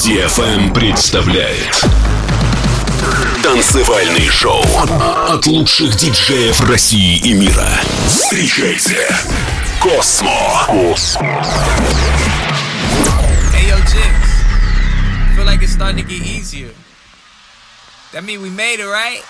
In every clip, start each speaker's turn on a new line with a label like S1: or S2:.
S1: DFM представляет Танцевальный шоу от лучших диджеев России и мира. Встречайте Космо.
S2: Hey, yo, Jigs. Feel like it's starting to get easier. That mean we made it, right?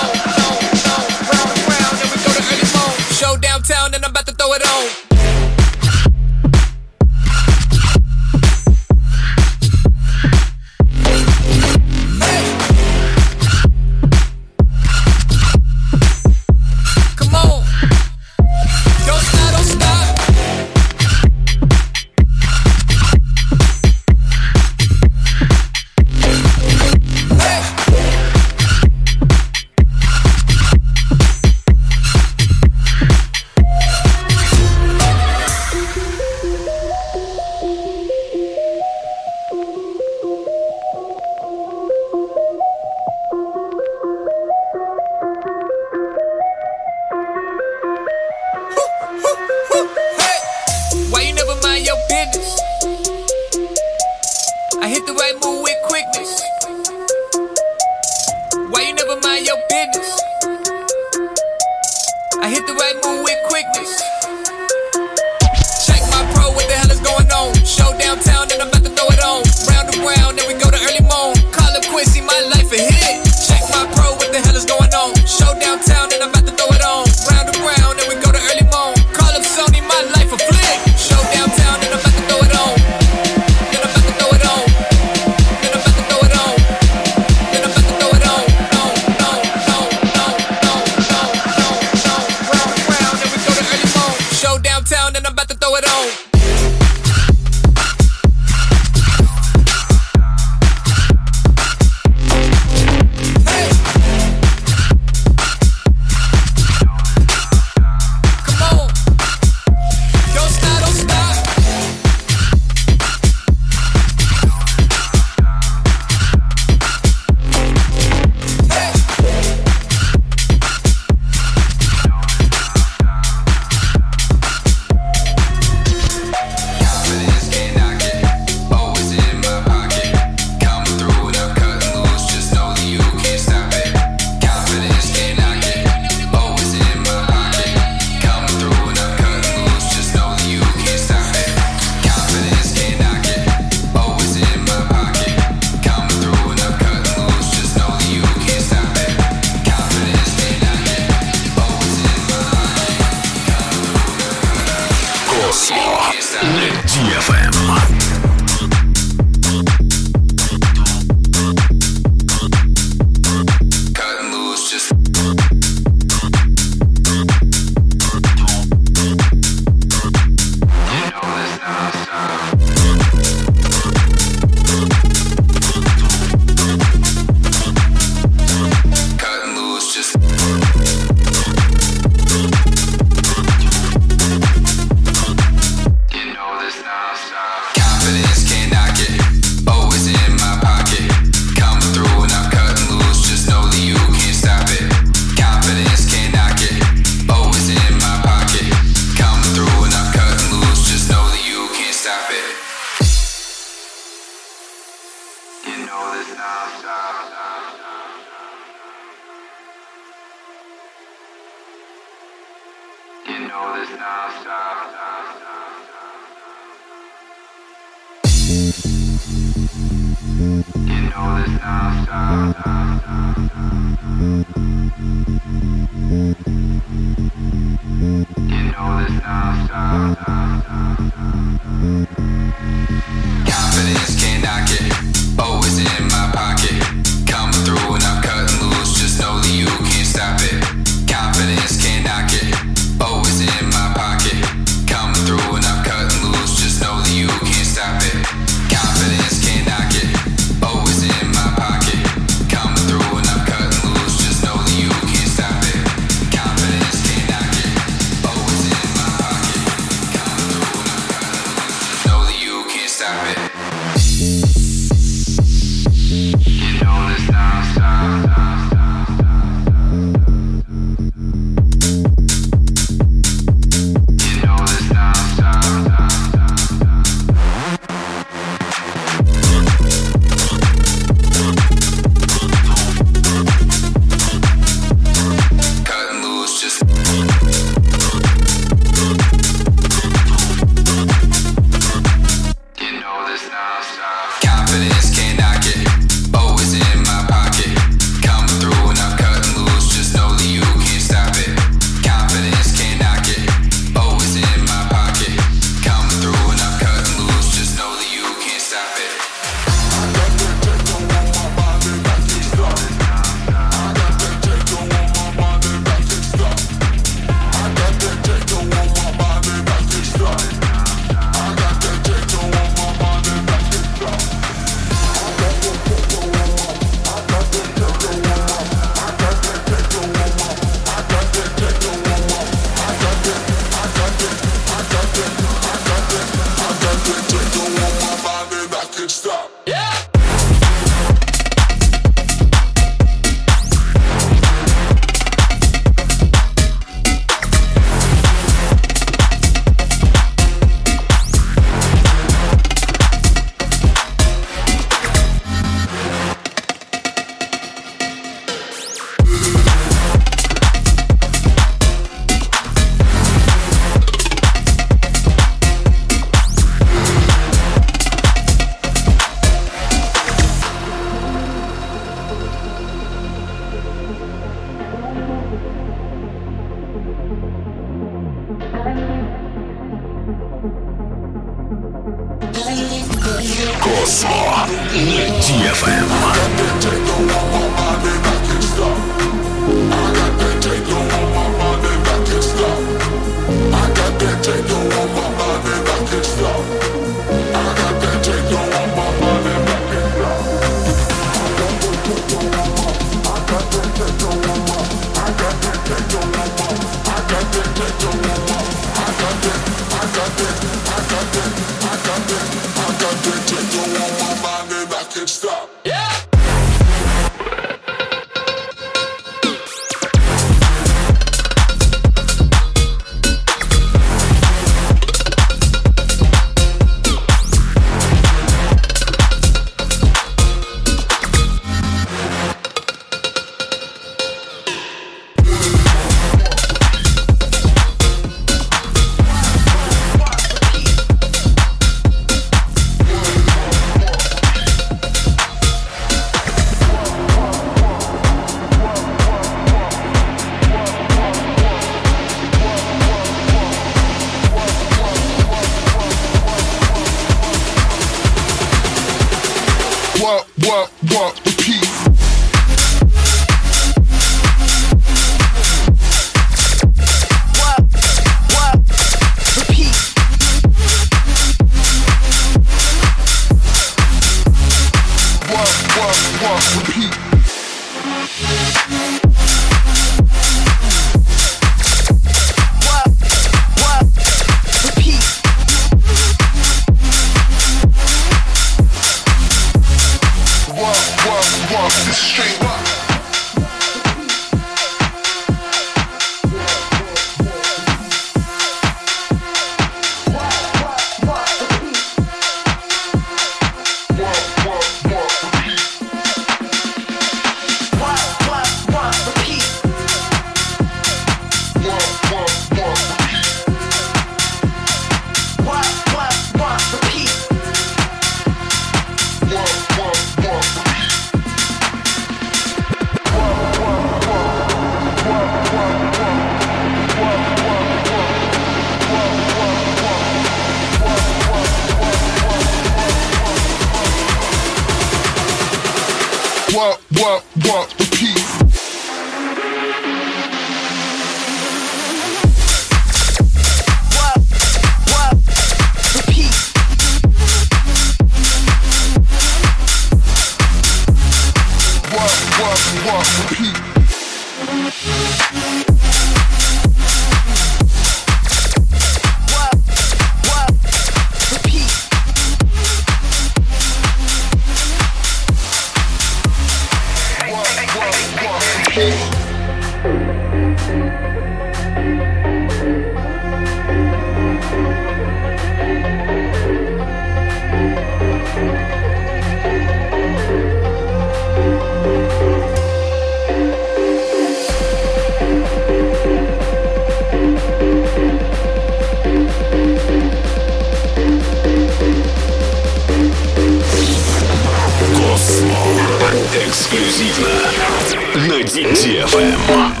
S2: Кити.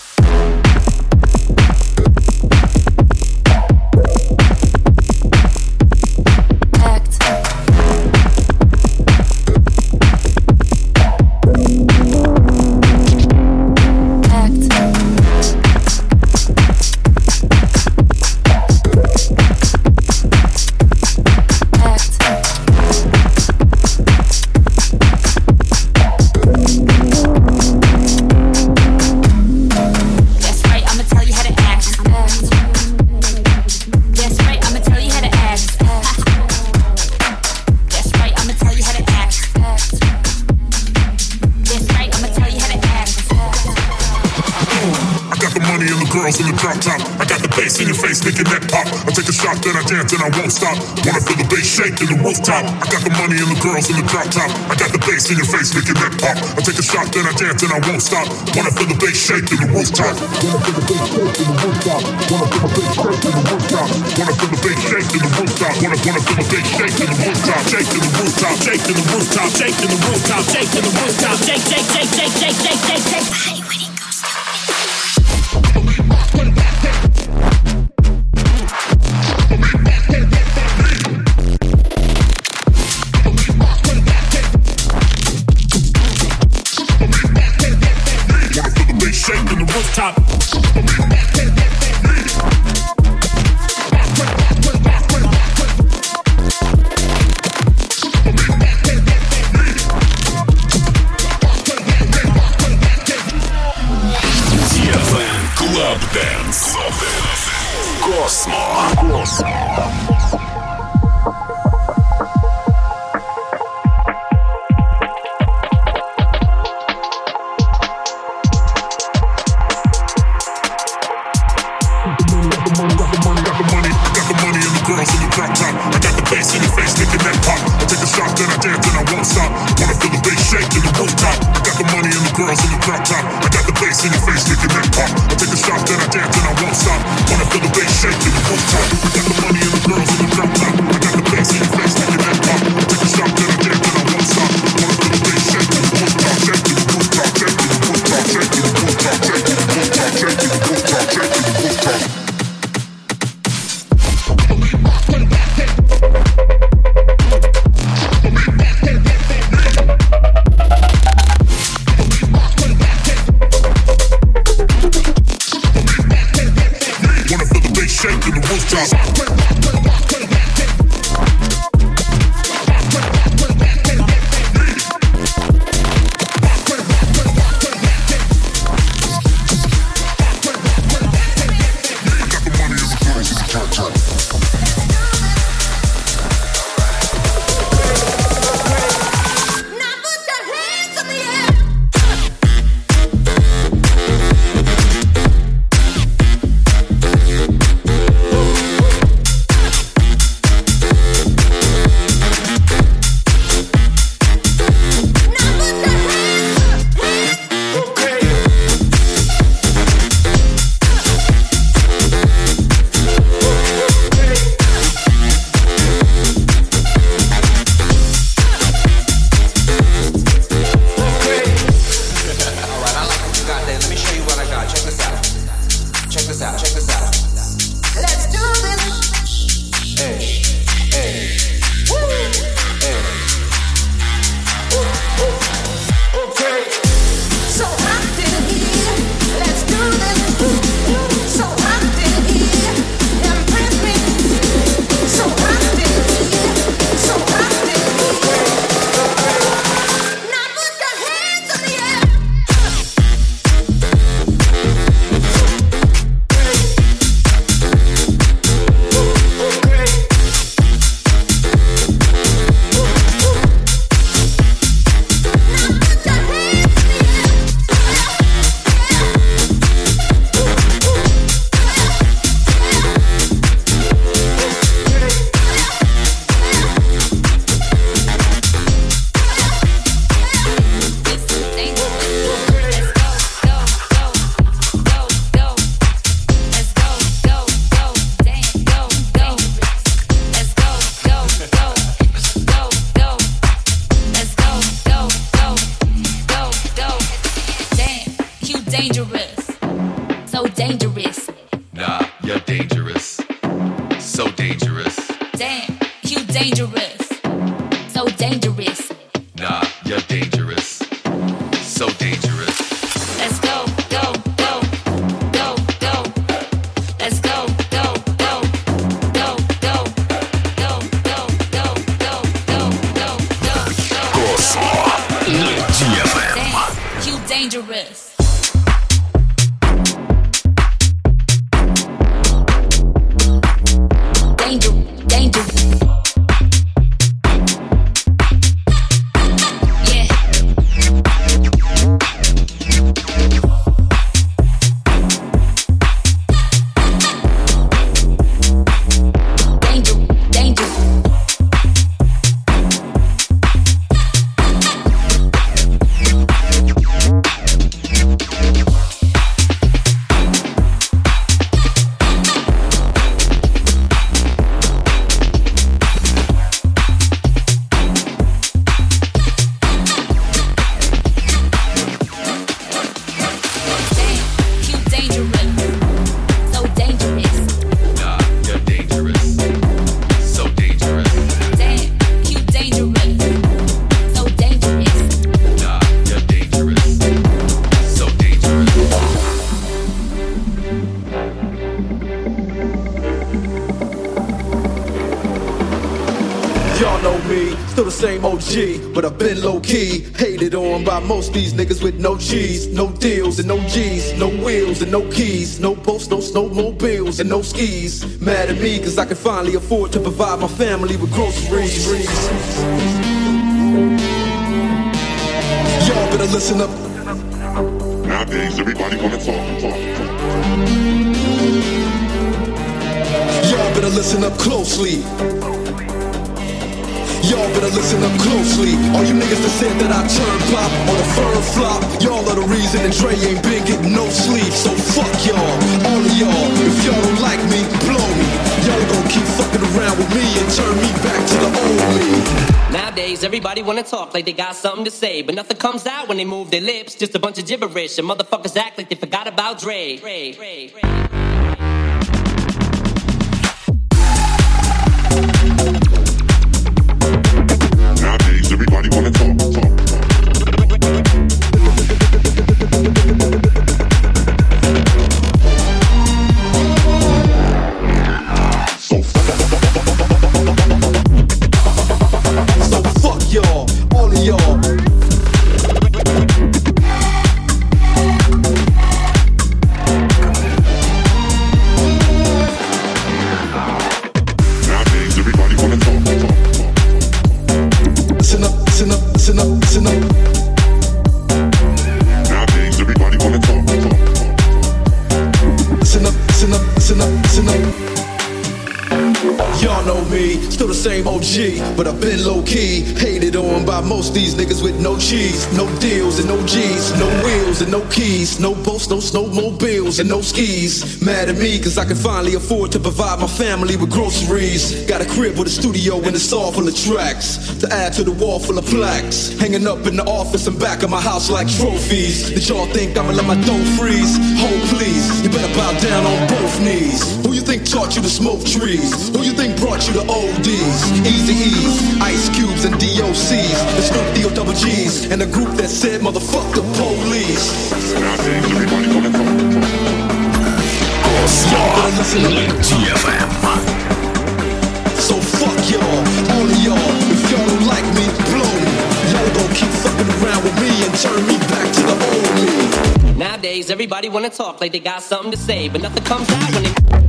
S2: bones in drop top, I got the bass in your face, make your neck pop. I take a shot, then I dance, and I won't stop. Wanna feel the bass shake in the rooftop. I got the money and the
S3: girls in
S4: the drop top. I got the bass in your face, make your neck pop. I take a shot, then I dance, and
S5: I won't stop. Wanna feel the bass shake in the rooftop. Wanna feel the bass shake in the rooftop. Wanna feel the bass shake in the rooftop. Wanna feel the bass shake in the rooftop. Wanna wanna feel the bass shake in the rooftop. Shake in the rooftop. Shake in the rooftop. Shake in the rooftop. Shake in the rooftop. Shake shake shake shake shake shake shake shake.
S4: Dangerous.
S3: Nah, you're dangerous. So dangerous.
S4: Damn, you dangerous.
S6: No keys, no boats, no snowmobiles and no skis. Mad at me cause I can finally afford to provide my family with groceries. Y'all better listen up.
S5: Nowadays, everybody wanna talk, talk, talk.
S6: Y'all better listen up closely. Y'all better listen up closely. All you niggas that said that I turn pop on a firm flop, y'all are the reason that Dre ain't been getting no sleep. So fuck y'all, all of y'all. If y'all don't like me, blow me. Y'all gon' keep fucking around with me and turn me back to the old me.
S7: Nowadays, everybody wanna talk like they got something to say, but nothing comes out when they move their lips. Just a bunch of gibberish, and motherfuckers act like they forgot about Dre. Dre, Dre, Dre.
S6: Most these niggas with no cheese, no deals and no G's, no wheels and no keys, no boats, no snowmobiles and no skis. Mad at me cause I can finally afford to provide my family with groceries. Got a crib with a studio and it's all full of tracks to add to the wall full of plaques. Hanging up in the office and back of my house like trophies. Did y'all think I'ma let my dough freeze? Hold please, you better bow down on both knees. Who you think taught you to smoke trees? Who you think brought you to ODs? Easy E's, Ice Cubes and DOCs, the Snoop D-O double G's, and the group that said, motherfuck the police. So fuck y'all, all of y'all. If y'all don't like me, blow me. Y'all gon' keep fucking around with me and turn me back to the old.
S7: Nowadays, everybody wanna talk like they got something to say, but nothing comes out when they.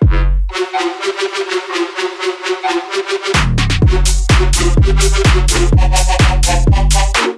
S8: Thank you.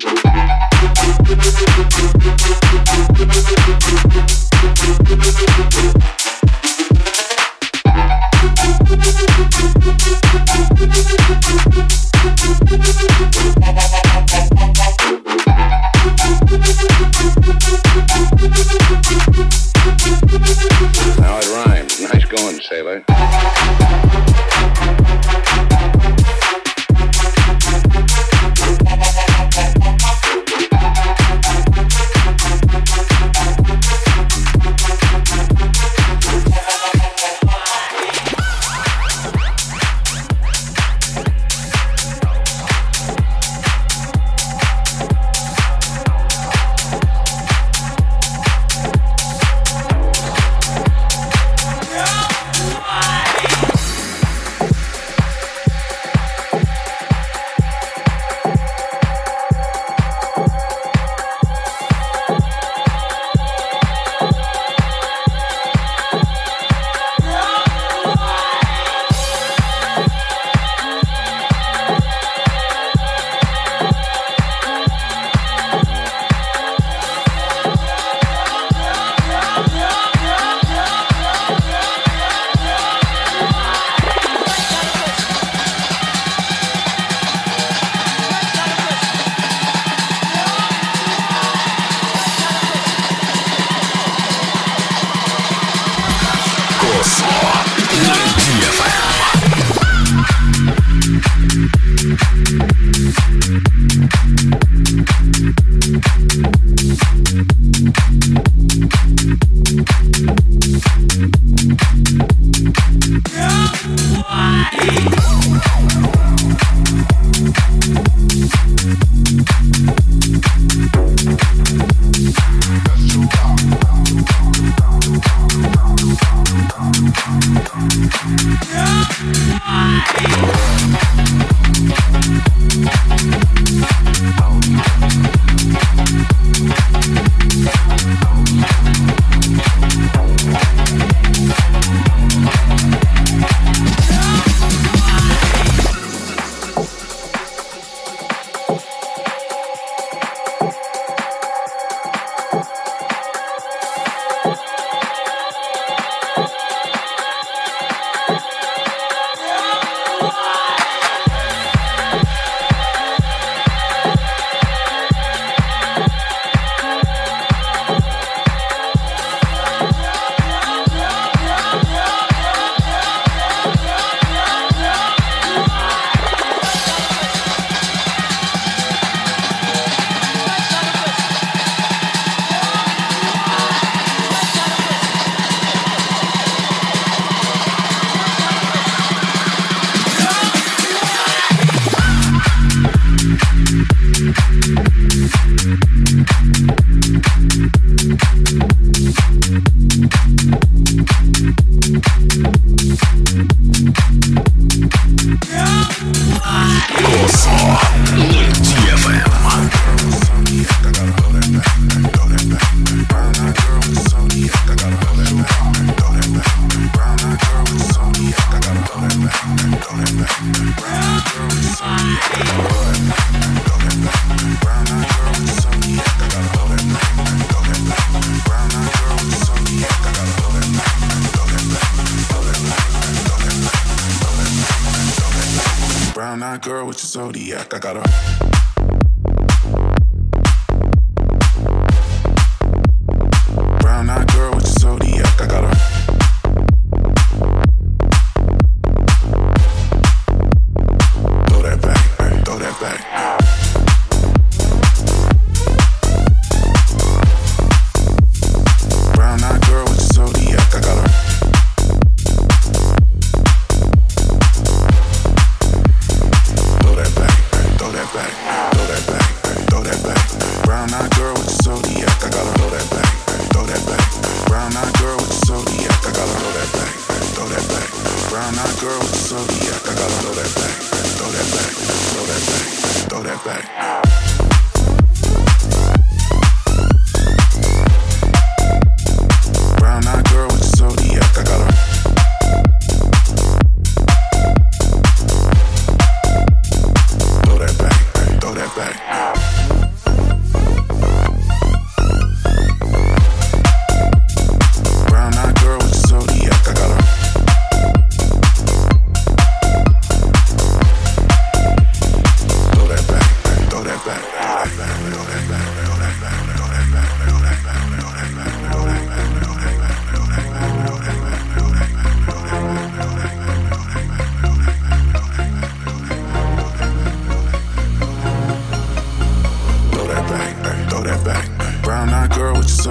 S8: Zodiac. I got a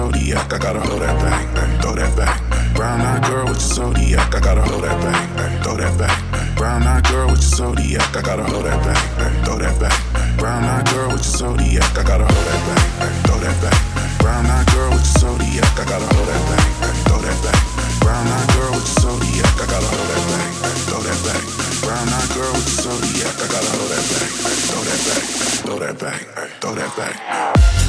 S8: zodiac, I gotta hold that back, throw that back. Brown eyed girl with your zodiac, I gotta hold that back, throw that back. Brown eyed girl with your zodiac, I gotta hold that back, throw that back. Brown eyed girl with your zodiac, I gotta hold that back, throw that back. Brown eyed girl with your zodiac, I gotta hold that back, throw that back. Brown eyed girl with your zodiac, I gotta hold that back, throw that back. Brown eyed girl with your zodiac, I gotta
S1: hold
S9: that back, throw that back,
S1: throw that back, throw
S10: that
S1: back.